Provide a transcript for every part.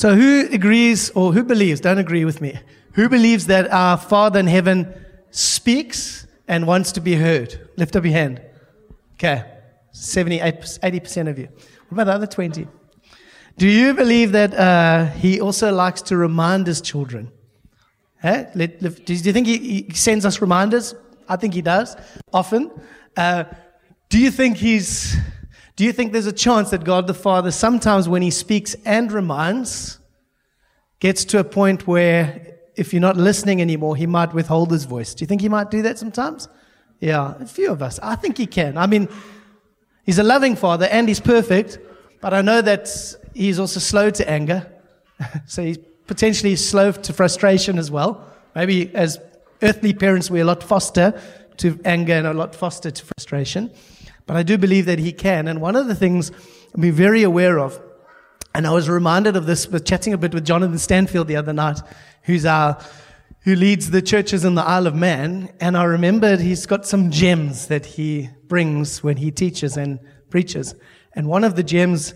So who agrees or who believes, don't agree with me, who believes that our Father in heaven speaks and wants to be heard? Lift up your hand. Okay. 78, 80% of you. What about the other 20? Do you believe that uh, he also likes to remind his children? Do you think he, he, sends us reminders? I think he does often. Uh, do you think he's? Do you think there's a chance that God the Father sometimes, when He speaks and reminds, gets to a point where if you're not listening anymore, He might withhold His voice? Do you think He might do that sometimes? Yeah, a few of us. I think He can. I mean, He's a loving Father and He's perfect, but I know that He's also slow to anger. so He's potentially slow to frustration as well. Maybe as earthly parents, we're a lot faster to anger and a lot faster to frustration. But I do believe that He can. And one of the things I'm very aware of, and I was reminded of this with chatting a bit with Jonathan Stanfield the other night, who's our who leads the churches in the Isle of Man. And I remembered he's got some gems that he brings when he teaches and preaches. And one of the gems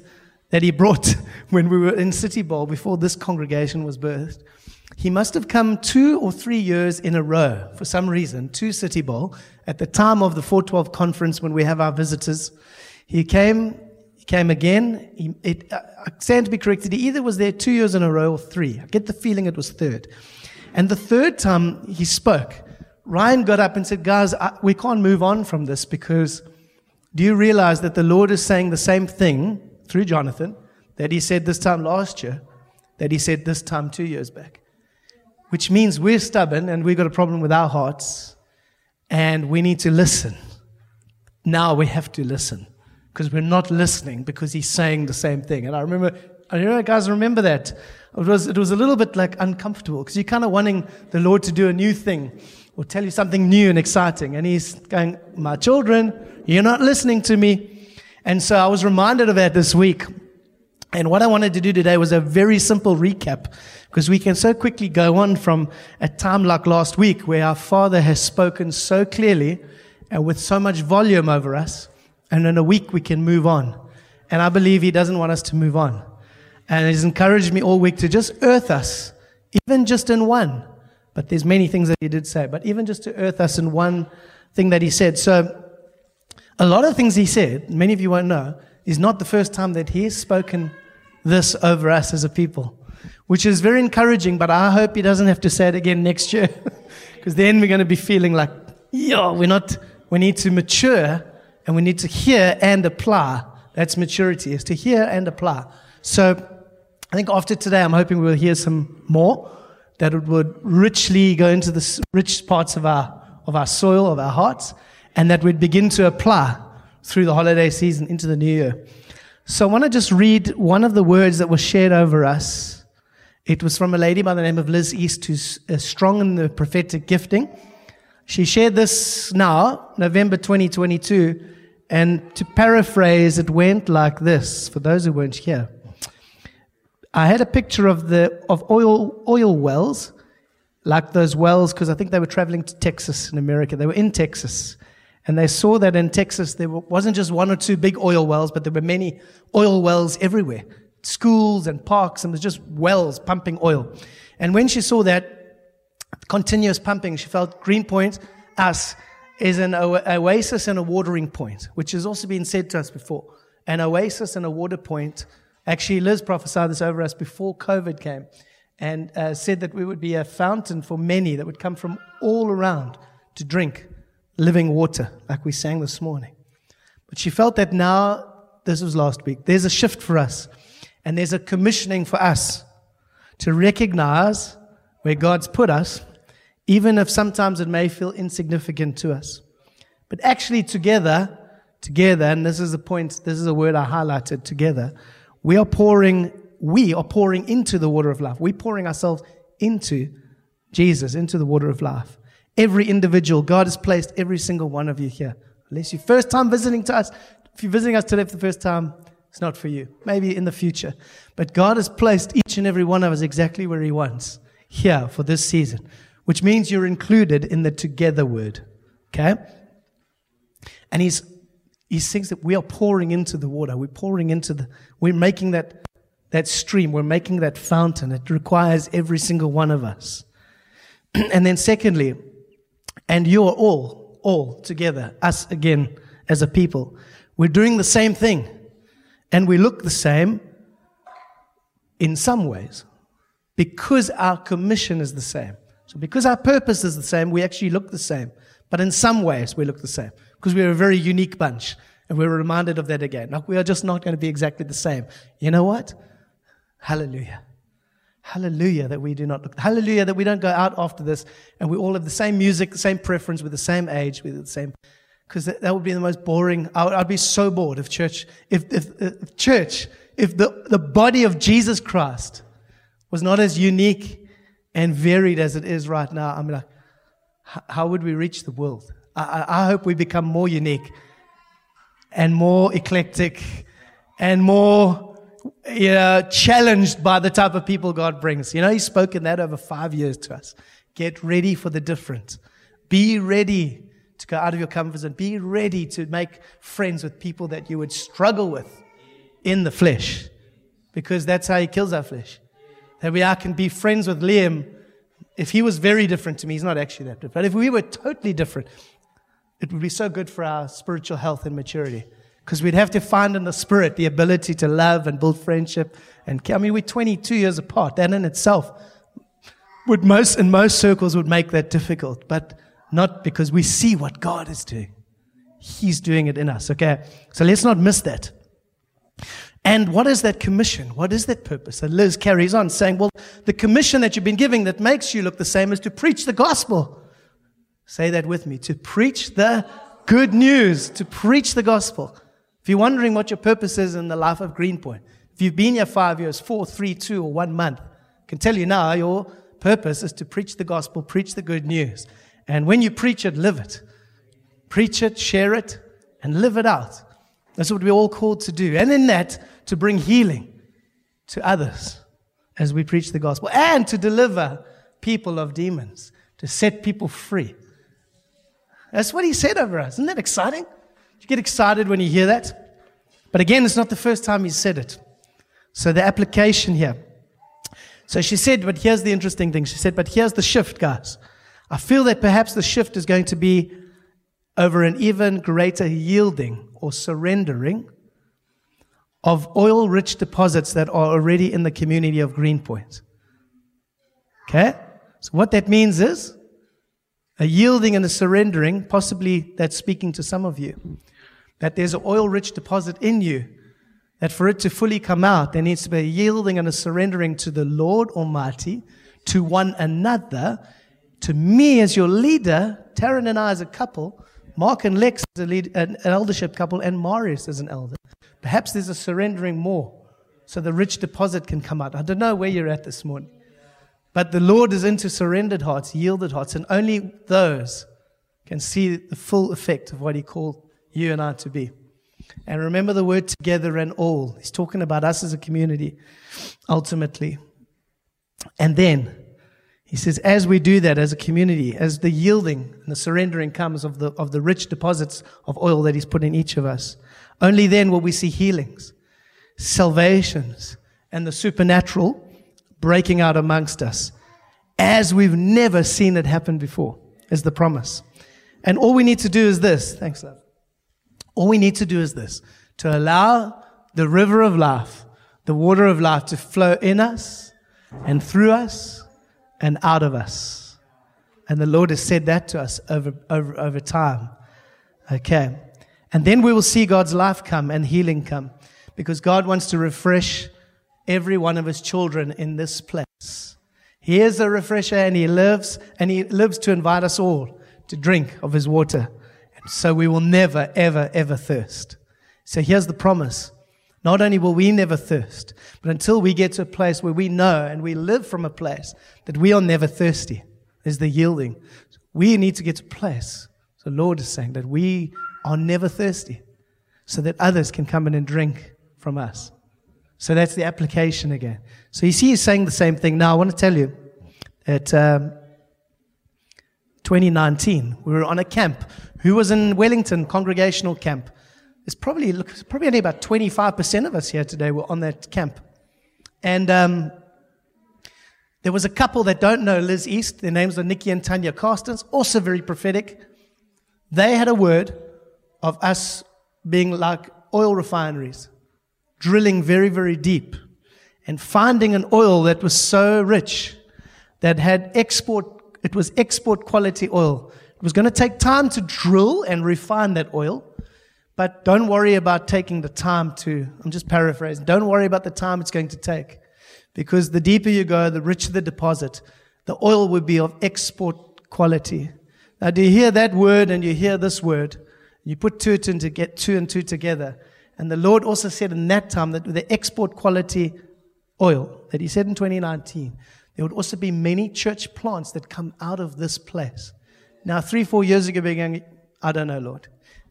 that he brought when we were in City Bowl before this congregation was birthed, he must have come two or three years in a row for some reason to City Bowl at the time of the 412 conference when we have our visitors. He came, he came again. He, it, I stand to be corrected. He either was there two years in a row or three. I get the feeling it was third. And the third time he spoke, Ryan got up and said, Guys, I, we can't move on from this because do you realize that the Lord is saying the same thing through Jonathan that he said this time last year, that he said this time two years back? Which means we're stubborn and we've got a problem with our hearts and we need to listen. Now we have to listen because we're not listening because he's saying the same thing. And I remember, I remember guys, remember that. It was, it was a little bit like uncomfortable because you're kind of wanting the Lord to do a new thing or tell you something new and exciting. And he's going, my children, you're not listening to me. And so I was reminded of that this week. And what I wanted to do today was a very simple recap because we can so quickly go on from a time like last week where our Father has spoken so clearly and with so much volume over us. And in a week we can move on. And I believe He doesn't want us to move on. And He's encouraged me all week to just earth us, even just in one. But there's many things that He did say, but even just to earth us in one thing that He said. So a lot of things He said, many of you won't know, is not the first time that He has spoken this over us as a people, which is very encouraging, but I hope He doesn't have to say it again next year. Because then we're going to be feeling like, yeah, we're not, we need to mature and we need to hear and apply. That's maturity, is to hear and apply. So I think after today, I'm hoping we'll hear some more that it would richly go into the rich parts of our, of our soil, of our hearts, and that we'd begin to apply through the holiday season into the new year. So I want to just read one of the words that was shared over us. It was from a lady by the name of Liz East, who's uh, strong in the prophetic gifting. She shared this now, November 2022, and to paraphrase, it went like this for those who weren't here. I had a picture of the of oil oil wells, like those wells, because I think they were traveling to Texas in America. They were in Texas, and they saw that in Texas there wasn't just one or two big oil wells, but there were many oil wells everywhere, schools and parks, and there's just wells pumping oil. And when she saw that continuous pumping, she felt Greenpoint, us, is an oasis and a watering point, which has also been said to us before. An oasis and a water point Actually, Liz prophesied this over us before COVID came and uh, said that we would be a fountain for many that would come from all around to drink living water, like we sang this morning. But she felt that now, this was last week, there's a shift for us and there's a commissioning for us to recognize where God's put us, even if sometimes it may feel insignificant to us. But actually, together, together, and this is a point, this is a word I highlighted together, we are pouring, we are pouring into the water of life. We're pouring ourselves into Jesus, into the water of life. Every individual, God has placed every single one of you here. Unless you first time visiting to us, if you're visiting us today for the first time, it's not for you. Maybe in the future. But God has placed each and every one of us exactly where He wants here for this season, which means you're included in the together word. Okay? And He's he thinks that we are pouring into the water. We're pouring into the, we're making that, that stream. We're making that fountain. It requires every single one of us. and then secondly, and you're all, all together, us again as a people. We're doing the same thing. And we look the same in some ways because our commission is the same. So because our purpose is the same, we actually look the same. But in some ways, we look the same because we're a very unique bunch. And we're reminded of that again. Like we are just not going to be exactly the same. You know what? Hallelujah. Hallelujah that we do not look. Hallelujah that we don't go out after this and we all have the same music, the same preference, with the same age, with the same. Because that, that, would be the most boring. I would, I'd be so bored if church, if, if, if church, if the, the body of Jesus Christ was not as unique and varied as it is right now, I'm like, how would we reach the world? I, I hope we become more unique and more eclectic and more you know, challenged by the type of people God brings. You know, He's spoken that over five years to us. Get ready for the different. Be ready to go out of your comfort zone. Be ready to make friends with people that you would struggle with in the flesh, because that's how He kills our flesh. That we can be friends with Liam. If he was very different to me, he's not actually that different. But if we were totally different, it would be so good for our spiritual health and maturity. Because we'd have to find in the spirit the ability to love and build friendship. And I mean, we're 22 years apart. That in itself would most, in most circles would make that difficult, but not because we see what God is doing. He's doing it in us. Okay. So let's not miss that. And what is that commission? What is that purpose? And Liz carries on saying, well, the commission that you've been giving that makes you look the same is to preach the gospel. Say that with me. To preach the good news. To preach the gospel. If you're wondering what your purpose is in the life of Greenpoint, if you've been here five years, four, three, two, or one month, I can tell you now your purpose is to preach the gospel, preach the good news. And when you preach it, live it. Preach it, share it, and live it out. That's what we're all called to do. And in that, to bring healing to others as we preach the gospel and to deliver people of demons, to set people free. That's what he said over us. Isn't that exciting? You get excited when you hear that? But again, it's not the first time he said it. So the application here. So she said, but here's the interesting thing. She said, but here's the shift, guys. I feel that perhaps the shift is going to be over an even greater yielding or surrendering of oil rich deposits that are already in the community of Greenpoint. Okay? So what that means is a yielding and a surrendering, possibly that's speaking to some of you that there's an oil rich deposit in you, that for it to fully come out, there needs to be a yielding and a surrendering to the Lord Almighty, to one another, to me as your leader, Taryn and I as a couple, Mark and Lex as lead, an, an eldership couple, and Marius as an elder. Perhaps there's a surrendering more so the rich deposit can come out. I don't know where you're at this morning. But the Lord is into surrendered hearts, yielded hearts, and only those can see the full effect of what He called you and I to be. And remember the word together and all. He's talking about us as a community, ultimately. And then he says, as we do that as a community, as the yielding and the surrendering comes of the, of the rich deposits of oil that he's put in each of us, only then will we see healings, salvations, and the supernatural breaking out amongst us as we've never seen it happen before, is the promise. And all we need to do is this. Thanks, love. All we need to do is this to allow the river of life, the water of life to flow in us and through us and out of us. And the Lord has said that to us over, over, over time. Okay. And then we will see God's life come and healing come because God wants to refresh every one of his children in this place. He is a refresher and he lives and he lives to invite us all to drink of his water so we will never, ever, ever thirst. So here's the promise. Not only will we never thirst, but until we get to a place where we know and we live from a place that we are never thirsty, is the yielding. We need to get to a place. The Lord is saying that we are never thirsty so that others can come in and drink from us. So that's the application again. So you see, he's saying the same thing. Now, I want to tell you that um, 2019, we were on a camp who was in Wellington Congregational Camp. There's probably, look, probably only about 25% of us here today were on that camp. And um, there was a couple that don't know Liz East. Their names are Nikki and Tanya Carstens, also very prophetic. They had a word of us being like oil refineries, drilling very, very deep and finding an oil that was so rich that had export, it was export quality oil. It was going to take time to drill and refine that oil. But don't worry about taking the time to, I'm just paraphrasing, don't worry about the time it's going to take. Because the deeper you go, the richer the deposit. The oil will be of export quality. Now, do you hear that word and you hear this word? You put two and to get two and two together. And the Lord also said in that time that the export quality oil that He said in 2019, there would also be many church plants that come out of this place. Now, three, four years ago, began, I don't know, Lord.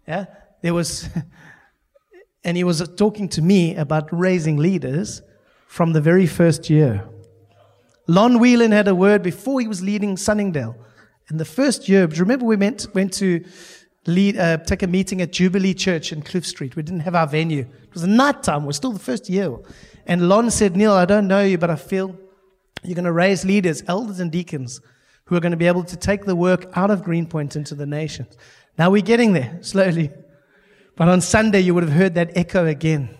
Yeah, there was, and he was talking to me about raising leaders from the very first year. Lon Whelan had a word before he was leading Sunningdale. In the first year, do you remember we went, went to lead, uh, take a meeting at Jubilee Church in Cliff Street? We didn't have our venue. It was night time. We're still the first year. And Lon said, Neil, I don't know you, but I feel you're going to raise leaders, elders and deacons, who are going to be able to take the work out of Greenpoint into the nations. Now we're getting there slowly. But on Sunday, you would have heard that echo again,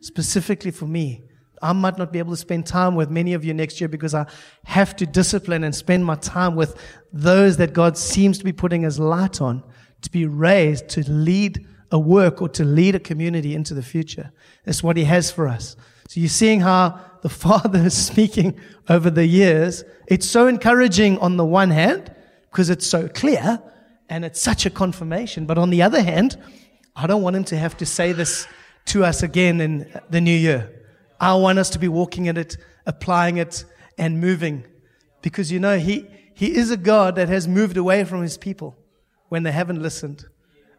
specifically for me. I might not be able to spend time with many of you next year because I have to discipline and spend my time with those that God seems to be putting his light on to be raised to lead a work or to lead a community into the future. That's what he has for us. So you're seeing how the Father is speaking over the years. It's so encouraging on the one hand because it's so clear and it's such a confirmation. But on the other hand, I don't want him to have to say this to us again in the new year. I want us to be walking in it, applying it, and moving. Because you know, he, he is a God that has moved away from his people when they haven't listened.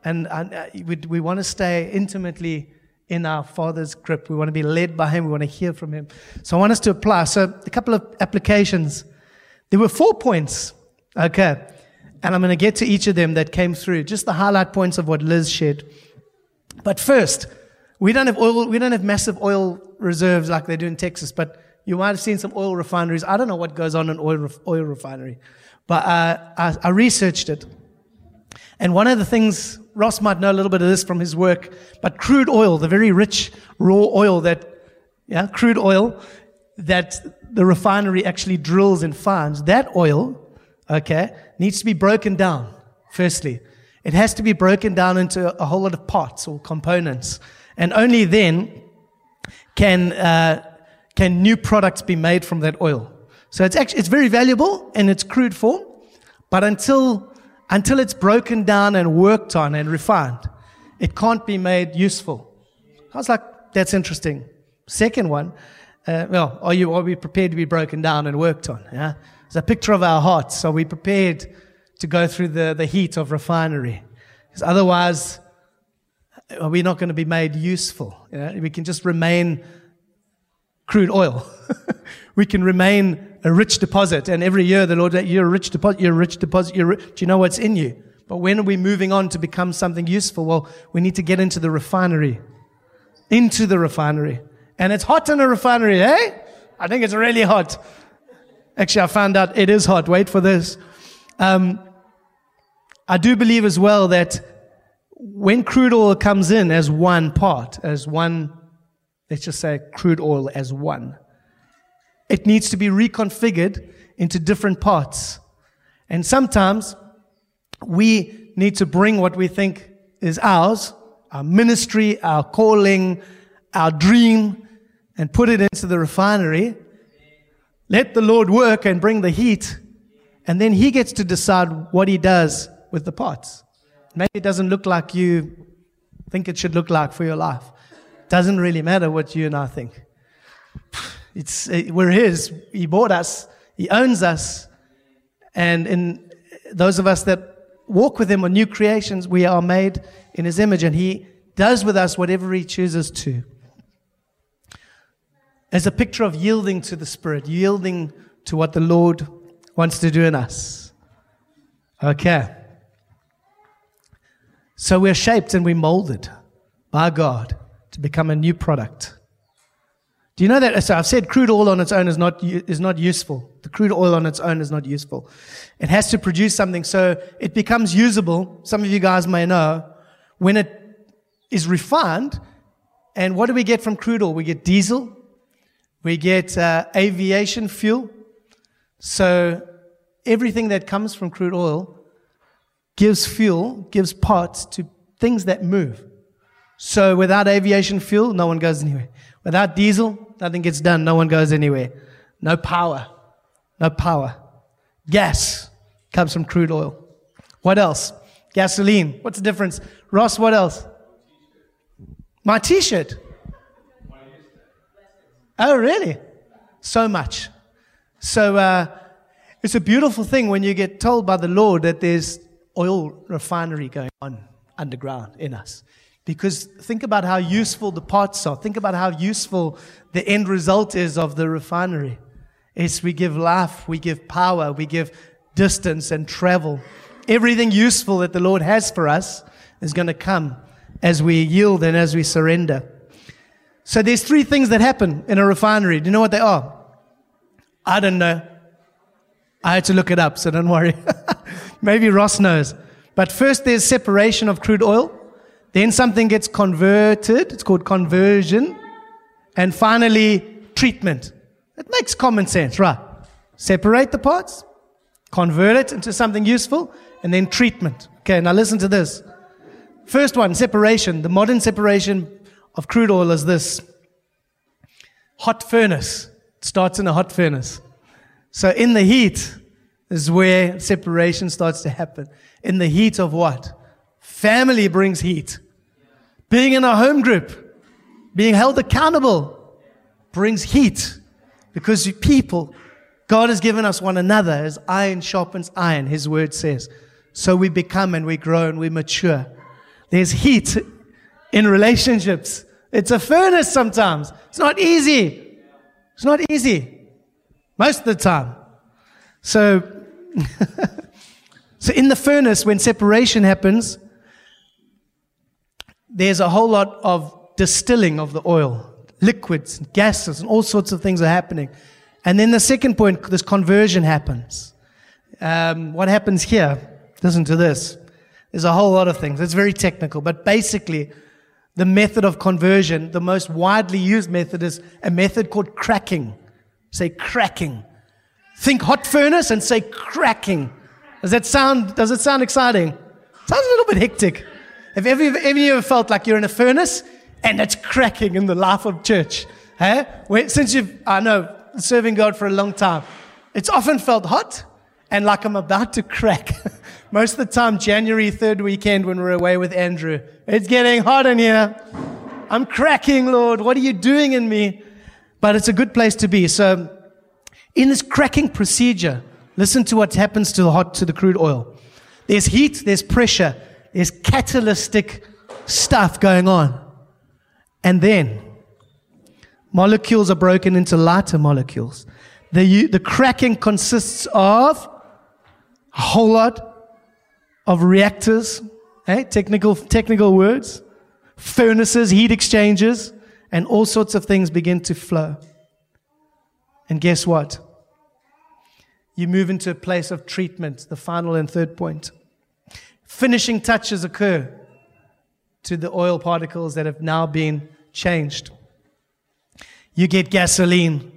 And, uh, we, we want to stay intimately in our Father's grip. We want to be led by Him. We want to hear from Him. So I want us to apply. So a couple of applications. There were four points. Okay. And I'm going to get to each of them that came through. Just the highlight points of what Liz shared. But first, we don't have oil, we don't have massive oil reserves like they do in Texas, but you might have seen some oil refineries. I don't know what goes on in oil, oil refinery, but uh, I, I researched it. And one of the things, Ross might know a little bit of this from his work, but crude oil, the very rich raw oil that, yeah, crude oil that the refinery actually drills and finds, that oil, okay, needs to be broken down, firstly. It has to be broken down into a whole lot of parts or components. And only then can, uh, can new products be made from that oil. So it's actually, it's very valuable in its crude form, but until, until it's broken down and worked on and refined, it can't be made useful. I was like, that's interesting. Second one, uh, well, are you, are we prepared to be broken down and worked on? Yeah. It's a picture of our hearts. Are we prepared to go through the, the heat of refinery. Because otherwise, are we're not going to be made useful. We can just remain crude oil. we can remain a rich deposit. And every year, the Lord, you're a rich deposit, you're a rich deposit, you're rich. Do you know what's in you? But when are we moving on to become something useful? Well, we need to get into the refinery. Into the refinery. And it's hot in a refinery, eh? I think it's really hot. Actually, I found out it is hot. Wait for this. Um, I do believe as well that when crude oil comes in as one part, as one, let's just say crude oil as one, it needs to be reconfigured into different parts. And sometimes we need to bring what we think is ours, our ministry, our calling, our dream, and put it into the refinery. Let the Lord work and bring the heat, and then He gets to decide what He does with the pots. Maybe it doesn't look like you think it should look like for your life. Doesn't really matter what you and I think. It's, we're His. He bought us. He owns us. And in those of us that walk with Him are new creations, we are made in His image, and He does with us whatever He chooses to. As a picture of yielding to the Spirit, yielding to what the Lord wants to do in us. Okay. So we're shaped and we're molded by God to become a new product. Do you know that? So I've said crude oil on its own is not, is not useful. The crude oil on its own is not useful. It has to produce something so it becomes usable. Some of you guys may know when it is refined. And what do we get from crude oil? We get diesel. We get uh, aviation fuel. So everything that comes from crude oil gives fuel, gives parts to things that move. So without aviation fuel, no one goes anywhere. Without diesel, nothing gets done. No one goes anywhere. No power. No power. Gas comes from crude oil. What else? Gasoline. What's the difference? Ross, what else? My t shirt. Oh, really? So much. So uh, it's a beautiful thing when you get told by the Lord that there's oil refinery going on underground in us. Because think about how useful the parts are. Think about how useful the end result is of the refinery. It's we give life, we give power, we give distance and travel. Everything useful that the Lord has for us is going to come as we yield and as we surrender. So there's three things that happen in a refinery. Do you know what they are? I don't know. I had to look it up, so don't worry. Maybe Ross knows. But first there's separation of crude oil. Then something gets converted. It's called conversion. And finally, treatment. It makes common sense, right? Separate the parts, convert it into something useful, and then treatment. Okay, now listen to this. First one, separation. The modern separation of crude oil is this hot furnace. It starts in a hot furnace. So in the heat is where separation starts to happen. In the heat of what? Family brings heat. Being in a home group, being held accountable brings heat because people, God has given us one another as iron sharpens iron, His word says. So we become and we grow and we mature. There's heat in relationships. It's a furnace sometimes. It's not easy. It's not easy. Most of the time. So, so in the furnace, when separation happens, there's a whole lot of distilling of the oil. Liquids, gases, and all sorts of things are happening. And then the second point, this conversion happens. Um, what happens here? Listen to this. There's a whole lot of things. It's very technical, but basically, the method of conversion, the most widely used method is a method called cracking. Say cracking. Think hot furnace and say cracking. Does that sound, does it sound exciting? Sounds a little bit hectic. Have any of you ever felt like you're in a furnace and it's cracking in the life of church? Hey? When, since you've, I know, serving God for a long time, it's often felt hot and like I'm about to crack. Most of the time, January third weekend when we're away with Andrew, it's getting hot in here. I'm cracking, Lord. What are you doing in me? But it's a good place to be. So, in this cracking procedure, listen to what happens to the hot, to the crude oil. There's heat, there's pressure, there's catalytic stuff going on. And then, molecules are broken into lighter molecules. The, the cracking consists of a whole lot of reactors, eh? technical, technical words, furnaces, heat exchangers, and all sorts of things begin to flow. And guess what? You move into a place of treatment, the final and third point. Finishing touches occur to the oil particles that have now been changed. You get gasoline,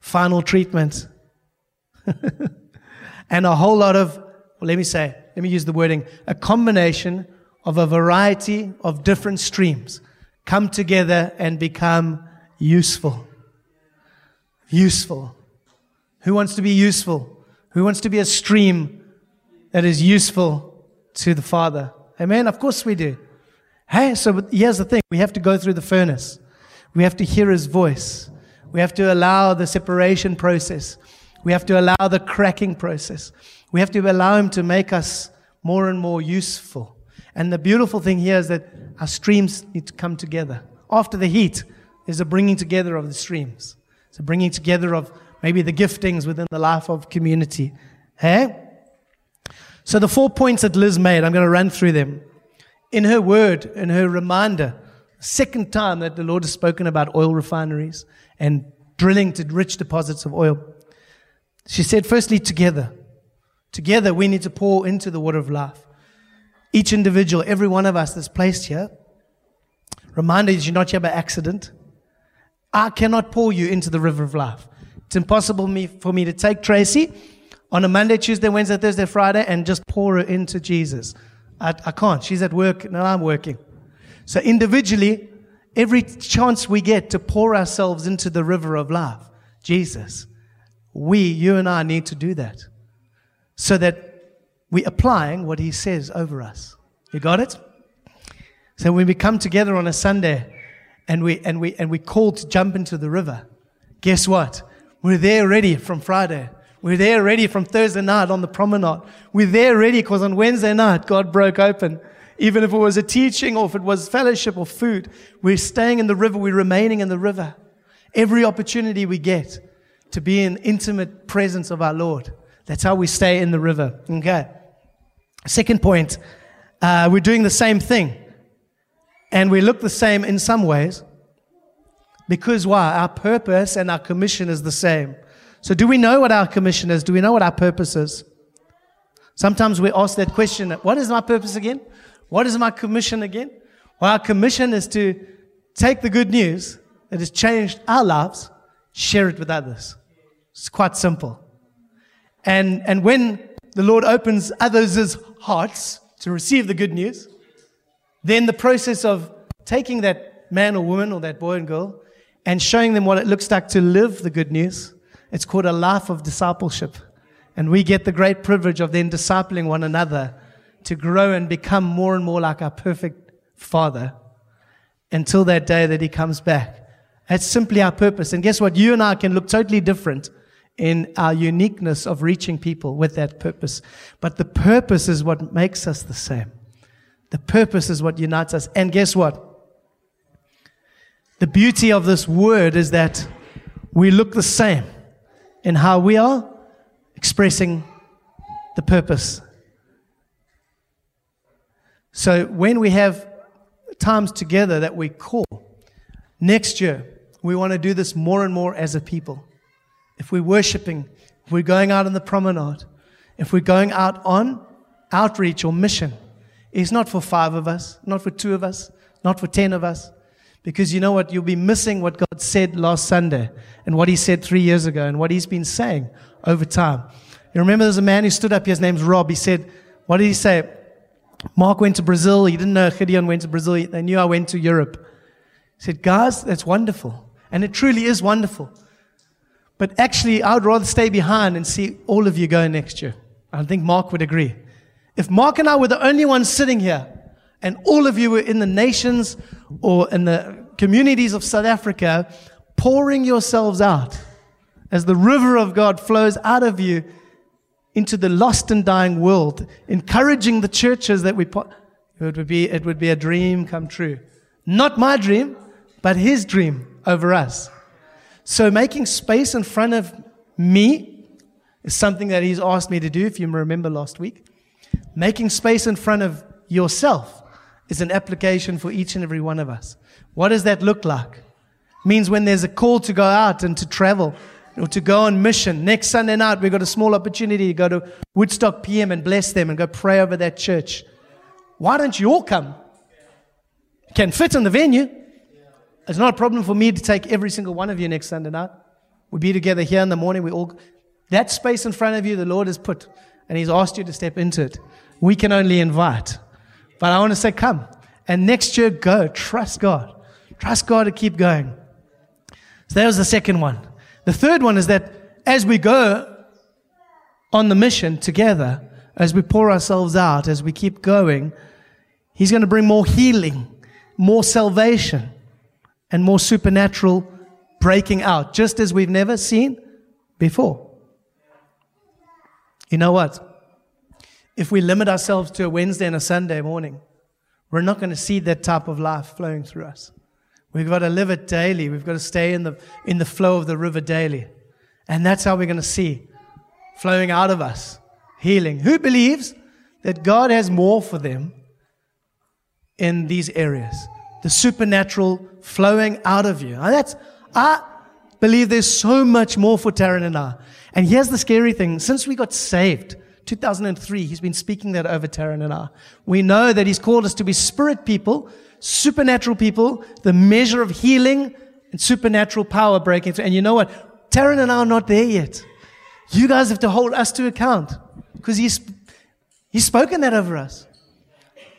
final treatment, and a whole lot of, well, let me say, let me use the wording, a combination of a variety of different streams come together and become useful. Useful. Who wants to be useful? Who wants to be a stream that is useful to the Father? Amen? Of course we do. Hey, so here's the thing we have to go through the furnace, we have to hear His voice, we have to allow the separation process, we have to allow the cracking process. We have to allow Him to make us more and more useful. And the beautiful thing here is that our streams need to come together. After the heat, there's a bringing together of the streams. It's a bringing together of maybe the giftings within the life of community. Hey? So the four points that Liz made, I'm going to run through them. In her word, in her reminder Second time that the Lord has spoken about oil refineries and drilling to rich deposits of oil. She said, firstly, together. Together, we need to pour into the water of life. Each individual, every one of us that's placed here, reminder is you're not here by accident. I cannot pour you into the river of life. It's impossible for me to take Tracy on a Monday, Tuesday, Wednesday, Thursday, Friday and just pour her into Jesus. I, I can't. She's at work. No, I'm working. So individually, every chance we get to pour ourselves into the river of life, Jesus, we, you and I need to do that so that we're applying what he says over us. You got it? So when we come together on a Sunday and we, and we, and we call to jump into the river, guess what? We're there ready from Friday. We're there ready from Thursday night on the promenade. We're there ready because on Wednesday night, God broke open. Even if it was a teaching or if it was fellowship or food, we're staying in the river. We're remaining in the river. Every opportunity we get to be in intimate presence of our Lord. That's how we stay in the river. Okay. Second point, uh, we're doing the same thing. And we look the same in some ways. Because why? Our purpose and our commission is the same. So, do we know what our commission is? Do we know what our purpose is? Sometimes we ask that question what is my purpose again? What is my commission again? Well, our commission is to take the good news that has changed our lives, share it with others. It's quite simple. And, and when the Lord opens others' hearts to receive the good news, then the process of taking that man or woman or that boy and girl and showing them what it looks like to live the good news it's called a life of discipleship. And we get the great privilege of then discipling one another to grow and become more and more like our perfect Father until that day that He comes back. That's simply our purpose. And guess what? You and I can look totally different in our uniqueness of reaching people with that purpose. But the purpose is what makes us the same. The purpose is what unites us. And guess what? The beauty of this word is that we look the same in how we are expressing the purpose. So when we have times together that we call, next year, we want to do this more and more as a people. If we're worshiping, if we're going out on the promenade, if we're going out on outreach or mission, it's not for five of us, not for two of us, not for ten of us. Because you know what? You'll be missing what God said last Sunday and what He said three years ago and what He's been saying over time. You remember there's a man who stood up, his name's Rob. He said, What did he say? Mark went to Brazil. He didn't know Gideon went to Brazil. They knew I went to Europe. He said, Guys, that's wonderful. And it truly is wonderful. But actually, I would rather stay behind and see all of you go next year. I think Mark would agree. If Mark and I were the only ones sitting here, and all of you were in the nations or in the communities of South Africa, pouring yourselves out as the river of God flows out of you into the lost and dying world, encouraging the churches that we put. It would be, it would be a dream come true. Not my dream, but his dream over us. So making space in front of me is something that he's asked me to do, if you remember last week. Making space in front of yourself is an application for each and every one of us. What does that look like? It means when there's a call to go out and to travel or to go on mission. Next Sunday night, we've got a small opportunity to go to Woodstock PM and bless them and go pray over that church. Why don't you all come? can fit in the venue. It's not a problem for me to take every single one of you next Sunday night. We'll be together here in the morning. We all, that space in front of you, the Lord has put, and He's asked you to step into it. We can only invite. But I want to say, come. And next year, go. Trust God. Trust God to keep going. So that was the second one. The third one is that as we go on the mission together, as we pour ourselves out, as we keep going, He's going to bring more healing, more salvation, and more supernatural breaking out, just as we've never seen before. You know what? If we limit ourselves to a Wednesday and a Sunday morning, we're not going to see that type of life flowing through us. We've got to live it daily. We've got to stay in the, in the flow of the river daily. And that's how we're going to see flowing out of us healing. Who believes that God has more for them in these areas? the supernatural flowing out of you. And that's, I believe there's so much more for Taryn and I. And here's the scary thing. Since we got saved, 2003, he's been speaking that over Taryn and I. We know that he's called us to be spirit people, supernatural people, the measure of healing and supernatural power breaking through. And you know what? Taryn and I are not there yet. You guys have to hold us to account because he's, he's spoken that over us.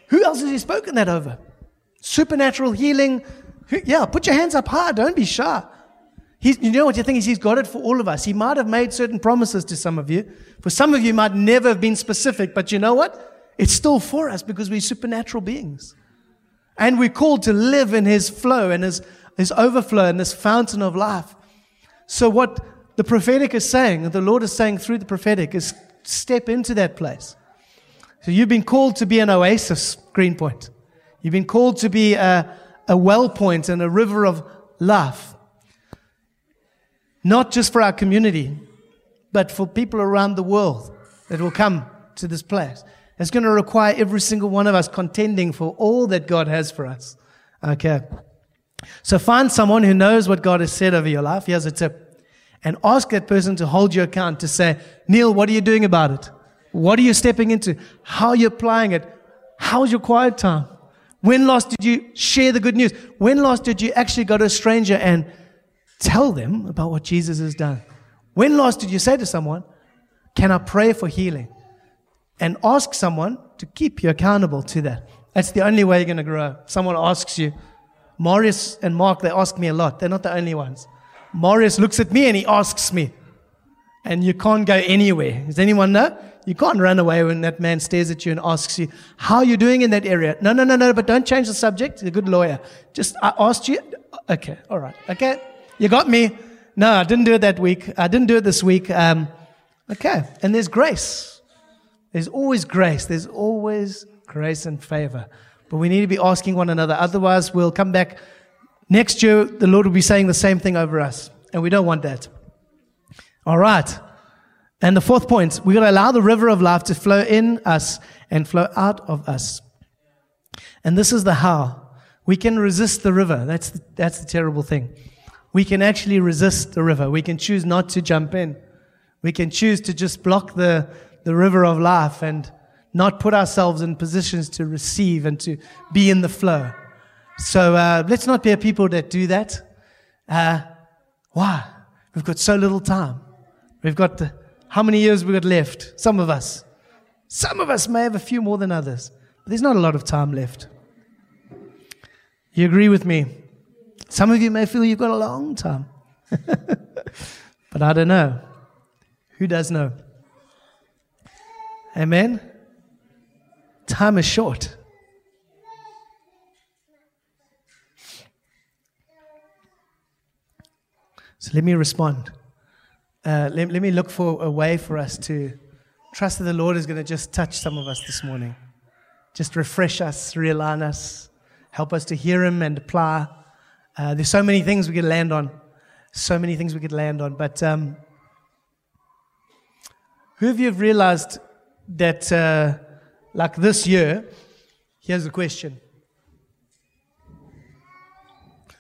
Who else has he spoken that over? Supernatural healing. Yeah, put your hands up high. Don't be shy. He's, you know what the thing is? He's got it for all of us. He might have made certain promises to some of you. For some of you, might never have been specific, but you know what? It's still for us because we're supernatural beings. And we're called to live in His flow and His, His overflow and this fountain of life. So, what the prophetic is saying, the Lord is saying through the prophetic, is step into that place. So, you've been called to be an oasis, Greenpoint. You've been called to be a, a well point and a river of life. Not just for our community, but for people around the world that will come to this place. It's going to require every single one of us contending for all that God has for us. Okay. So find someone who knows what God has said over your life. Here's a tip. And ask that person to hold you account to say, Neil, what are you doing about it? What are you stepping into? How are you applying it? How's your quiet time? When last did you share the good news? When last did you actually go to a stranger and tell them about what Jesus has done? When last did you say to someone, Can I pray for healing? And ask someone to keep you accountable to that. That's the only way you're going to grow. Someone asks you, Marius and Mark, they ask me a lot. They're not the only ones. Marius looks at me and he asks me. And you can't go anywhere. Does anyone know? You can't run away when that man stares at you and asks you, How are you doing in that area? No, no, no, no, but don't change the subject. He's a good lawyer. Just, I asked you. Okay, all right. Okay, you got me. No, I didn't do it that week. I didn't do it this week. Um, okay, and there's grace. There's always grace. There's always grace and favor. But we need to be asking one another. Otherwise, we'll come back next year. The Lord will be saying the same thing over us. And we don't want that. All right. And the fourth point, we're going to allow the river of life to flow in us and flow out of us. And this is the how. We can resist the river. That's the, that's the terrible thing. We can actually resist the river. We can choose not to jump in. We can choose to just block the, the river of life and not put ourselves in positions to receive and to be in the flow. So uh, let's not be a people that do that. Uh, why? We've got so little time. We've got the, how many years we've got left? Some of us. Some of us may have a few more than others, but there's not a lot of time left. You agree with me? Some of you may feel you've got a long time. but I don't know. Who does know? Amen? Time is short. So let me respond uh, let, let me look for a way for us to trust that the Lord is going to just touch some of us this morning. Just refresh us, realign us, help us to hear Him and apply. Uh, there's so many things we could land on. So many things we could land on. But um, who of you have realized that, uh, like this year, here's the question.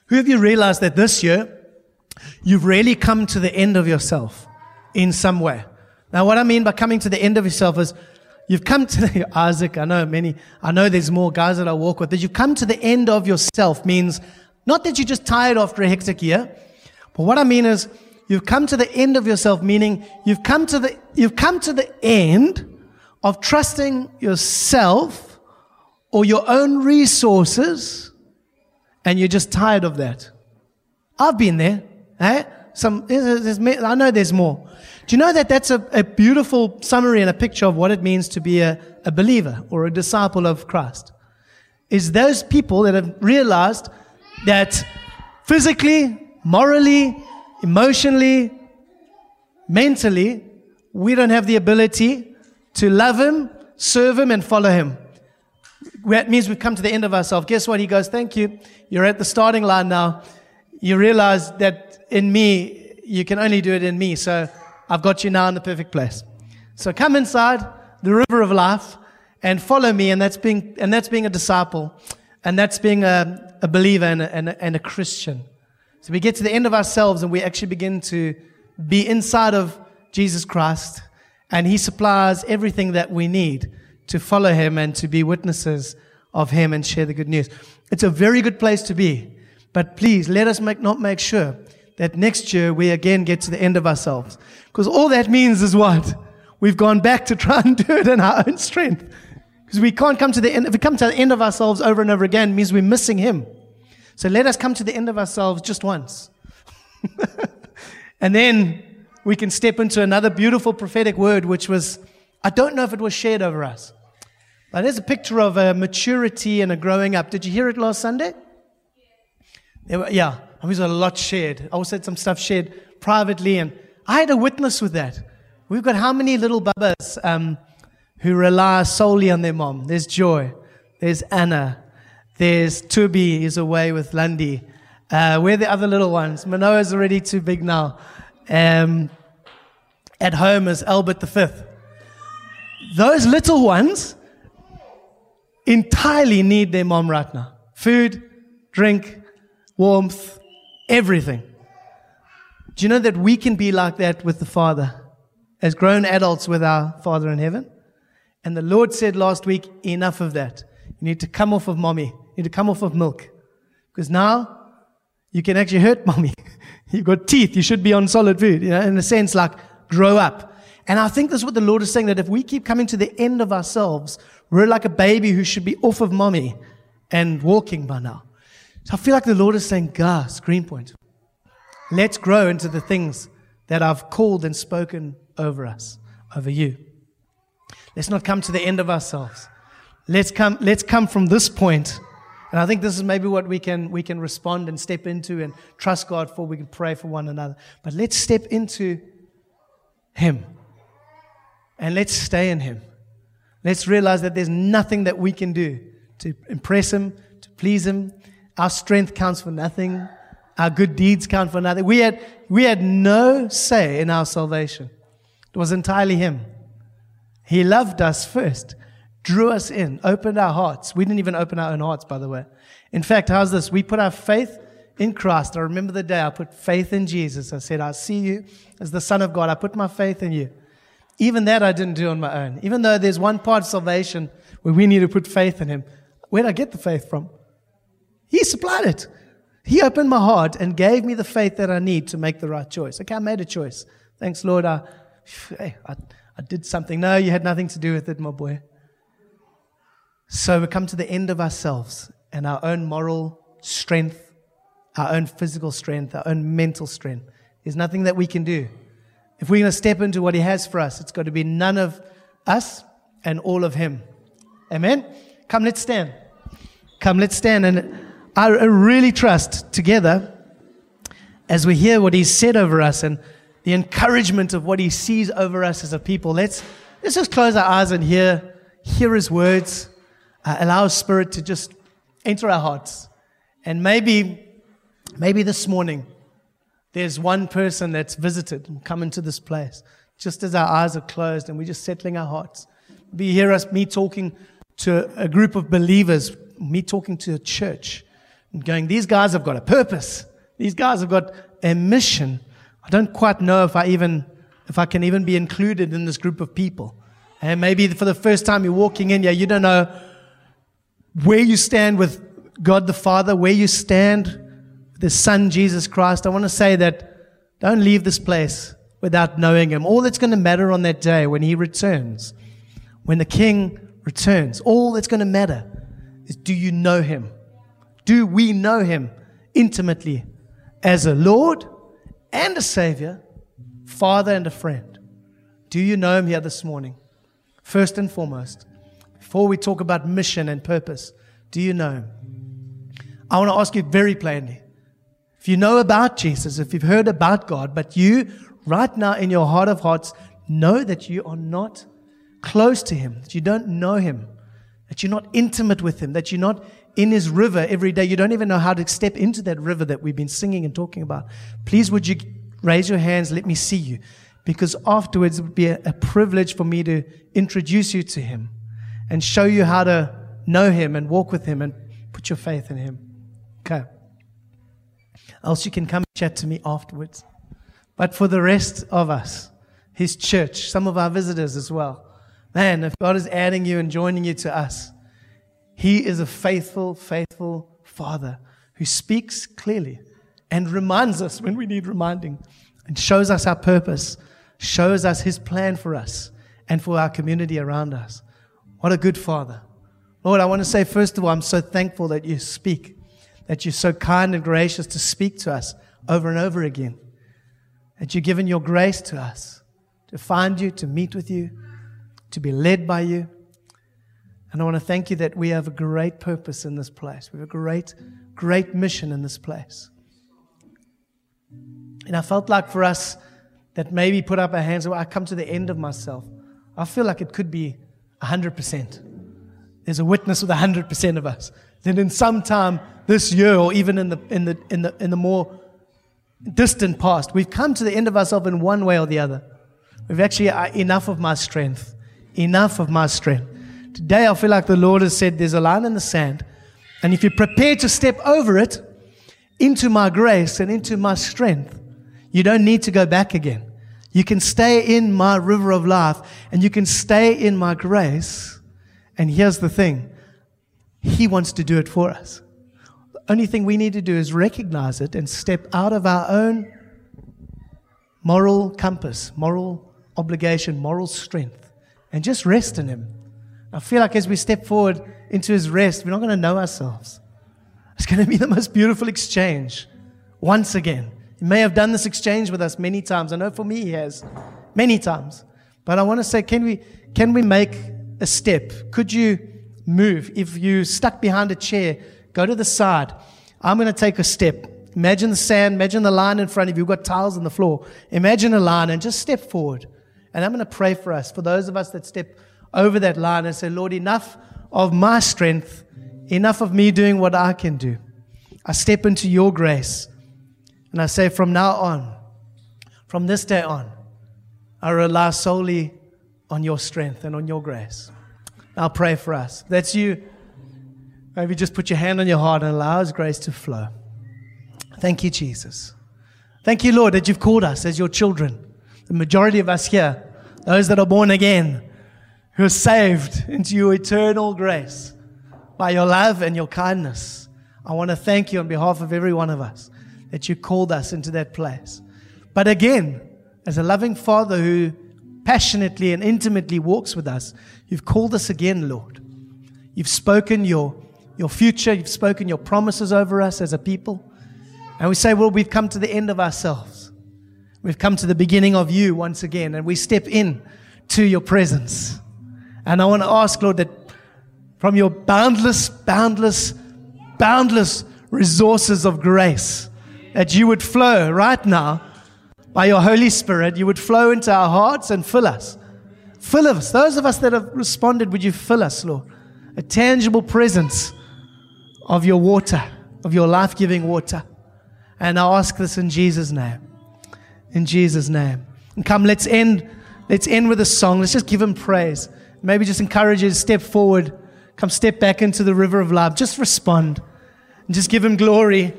Who have you realized that this year, You've really come to the end of yourself in some way. Now, what I mean by coming to the end of yourself is you've come to the, Isaac. I know many, I know there's more guys that I walk with, but you've come to the end of yourself means not that you're just tired after a hectic year, but what I mean is you've come to the end of yourself, meaning you've come to the, you've come to the end of trusting yourself or your own resources, and you're just tired of that. I've been there. Eh? Some, there's, there's, I know there's more. Do you know that that's a, a beautiful summary and a picture of what it means to be a, a believer or a disciple of Christ? Is those people that have realized that physically, morally, emotionally, mentally, we don't have the ability to love Him, serve Him, and follow Him. That means we've come to the end of ourselves. Guess what? He goes, Thank you. You're at the starting line now. You realize that in me, you can only do it in me. So I've got you now in the perfect place. So come inside the river of life and follow me. And that's being, and that's being a disciple. And that's being a, a believer and a, and, a, and a Christian. So we get to the end of ourselves and we actually begin to be inside of Jesus Christ, and He supplies everything that we need to follow Him and to be witnesses of Him and share the good news. It's a very good place to be. But please, let us make, not make sure that next year we again get to the end of ourselves. Because all that means is what? We've gone back to try and do it in our own strength. Because we can't come to the end, if we come to the end of ourselves over and over again, means we're missing Him. So let us come to the end of ourselves just once. and then we can step into another beautiful prophetic word, which was, I don't know if it was shared over us. But there's a picture of a maturity and a growing up. Did you hear it last Sunday? Were, yeah, there was a lot shared. I also had some stuff shared privately, and I had a witness with that. We've got how many little bubbas um, who rely solely on their mom? There's Joy. There's Anna. There's Tubi, he's away with Lundy. Uh, where the other little ones? Manoa's already too big now. Um, at home is Albert Fifth. Those little ones entirely need their mom right now. Food, drink, warmth, everything. Do you know that we can be like that with the Father as grown adults with our Father in heaven? And the Lord said last week, enough of that. You need to come off of mommy. You need to come off of milk. Because now you can actually hurt mommy. You've got teeth. You should be on solid food. You know, in a sense, like grow up. And I think that's what the Lord is saying that if we keep coming to the end of ourselves, we're like a baby who should be off of mommy and walking by now. So I feel like the Lord is saying, Gas, Greenpoint, let's grow into the things that I've called and spoken over us, over you. Let's not come to the end of ourselves. Let's come, let's come from this point and I think this is maybe what we can, we can respond and step into and trust God for. We can pray for one another. But let's step into Him. And let's stay in Him. Let's realize that there's nothing that we can do to impress Him, to please Him. Our strength counts for nothing. Our good deeds count for nothing. We had, we had no say in our salvation. It was entirely Him. He loved us first drew us in, opened our hearts. We didn't even open our own hearts, by the way. In fact, how's this? We put our faith in Christ. I remember the day I put faith in Jesus. I said, I see you as the Son of God. I put my faith in you. Even that I didn't do on my own. Even though there's one part of salvation where we need to put faith in Him. Where did I get the faith from? He supplied it. He opened my heart and gave me the faith that I need to make the right choice. Okay, I made a choice. Thanks, Lord. I, I, I did something. No, you had nothing to do with it, my boy. So we come to the end of ourselves and our own moral strength, our own physical strength, our own mental strength. There's nothing that we can do. If we're going to step into what He has for us, it's got to be none of us and all of Him. Amen? Come, let's stand. Come, let's stand. And I really trust together as we hear what He's said over us and the encouragement of what He sees over us as a people. Let's, let's just close our eyes and hear, hear His words uh, allow Spirit to just enter our hearts. And maybe, maybe this morning, there's one person that's visited and come into this place, just as our eyes are closed and we're just settling our hearts. You hear us, me talking to a group of believers, me talking to a church, and going, these guys have got a purpose. These guys have got a mission. I don't quite know if I even, if I can even be included in this group of people. And maybe for the first time you're walking in here, you don't know where you stand with God the Father, where you stand with the Son, Jesus Christ, I want to say that don't leave this place without knowing Him. All that's going to matter on that day when He returns, when the King returns, all that's going to matter is do you know Him? Do we know Him intimately as a Lord and a Savior, Father and a friend? Do you know Him here this morning? First and foremost. Before we talk about mission and purpose, do you know? I want to ask you very plainly. If you know about Jesus, if you've heard about God, but you right now in your heart of hearts know that you are not close to Him, that you don't know Him, that you're not intimate with Him, that you're not in His river every day, you don't even know how to step into that river that we've been singing and talking about, please would you raise your hands, let me see you. Because afterwards it would be a, a privilege for me to introduce you to Him and show you how to know Him and walk with Him and Put your faith in Him. Okay. Else you can come chat to me afterwards. But for the rest of us, His church, some of our visitors as well, man, if God is adding you and joining you to us, He is a faithful, faithful Father who speaks clearly and reminds us when we need reminding and shows us our purpose, shows us His plan for us and for our community around us. What a good Father. Lord, I want to say, first of all, I'm so thankful that you speak, that you're so kind and gracious to speak to us over and over again, that you've given your grace to us to find you, to meet with you, to be led by you. And I want to thank you that we have a great purpose in this place. We have a great, great mission in this place. And I felt like for us that maybe put up our hands, I come to the end of myself. I feel like it could be 100% there's a witness with 100% of us. Then in some time this year, or even in the, in the, in the, in the more distant past, we've come to the end of ourselves in one way or the other. We've actually, uh, enough of my strength. Enough of my strength. Today, I feel like the Lord has said there's a line in the sand. And if you're prepared to step over it into my grace and into my strength, you don't need to go back again. You can stay in my river of life and you can stay in my grace and here's the thing He wants to do it for us. The only thing we need to do is recognize it and step out of our own moral compass, moral obligation, moral strength, and just rest in Him. I feel like as we step forward into His rest, we're not going to know ourselves. It's going to be the most beautiful exchange once again. He may have done this exchange with us many times. I know for me, He has many times. But I want to say, can we, can we make a step? Could you move? If you're stuck behind a chair, go to the side. I'm going to take a step. Imagine the sand, imagine the line in front of you. You've got tiles on the floor. Imagine a line and just step forward. And I'm going to pray for us, for those of us that step over that line and say, Lord, enough of my strength, enough of me doing what I can do. I step into your grace. And I say, from now on, from this day on, I rely solely on your strength and on your grace. I'll pray for us. That's you. Maybe just put your hand on your heart and allow His grace to flow. Thank you, Jesus. Thank you, Lord, that you've called us as your children. The majority of us here, those that are born again, who are saved into your eternal grace by your love and your kindness. I want to thank you on behalf of every one of us that you called us into that place. But again, as a loving Father who passionately and intimately walks with us. You've called us again, Lord. You've spoken your, your future, you've spoken your promises over us as a people. And we say, well, we've come to the end of ourselves. We've come to the beginning of you once again, and we step in to your presence. And I want to ask, Lord, that from your boundless, boundless, boundless resources of grace, that you would flow right now by your Holy Spirit, you would flow into our hearts and fill us. Fill us. Those of us that have responded, would you fill us, Lord? A tangible presence of your water, of your life giving water. And I ask this in Jesus' name. In Jesus' name. And come, let's end, let's end with a song. Let's just give him praise. Maybe just encourage you to step forward. Come step back into the river of love. Just respond. And just give him glory.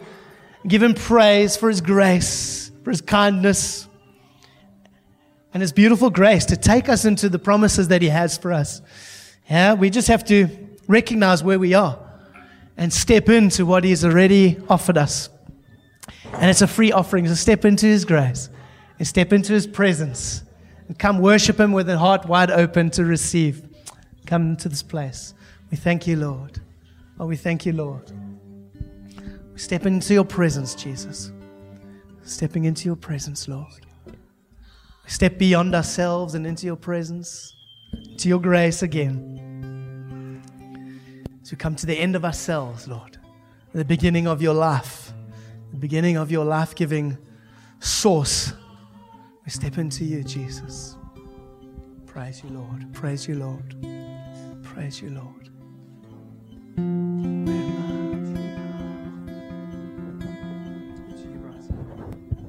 Give him praise for his grace for his kindness and his beautiful grace to take us into the promises that he has for us. Yeah, we just have to recognize where we are and step into what he's already offered us. And it's a free offering. So step into his grace and step into his presence come worship him with a heart wide open to receive. Come to this place. We thank you, Lord. Oh, we thank you, Lord. We step into your presence, Jesus stepping into your presence, Lord. We step beyond ourselves and into your presence, to your grace again. As we come to the end of ourselves, Lord, the beginning of your life, the beginning of your life giving source, we step into you, Jesus. Praise you, Lord. Praise you, Lord. Praise you, Lord.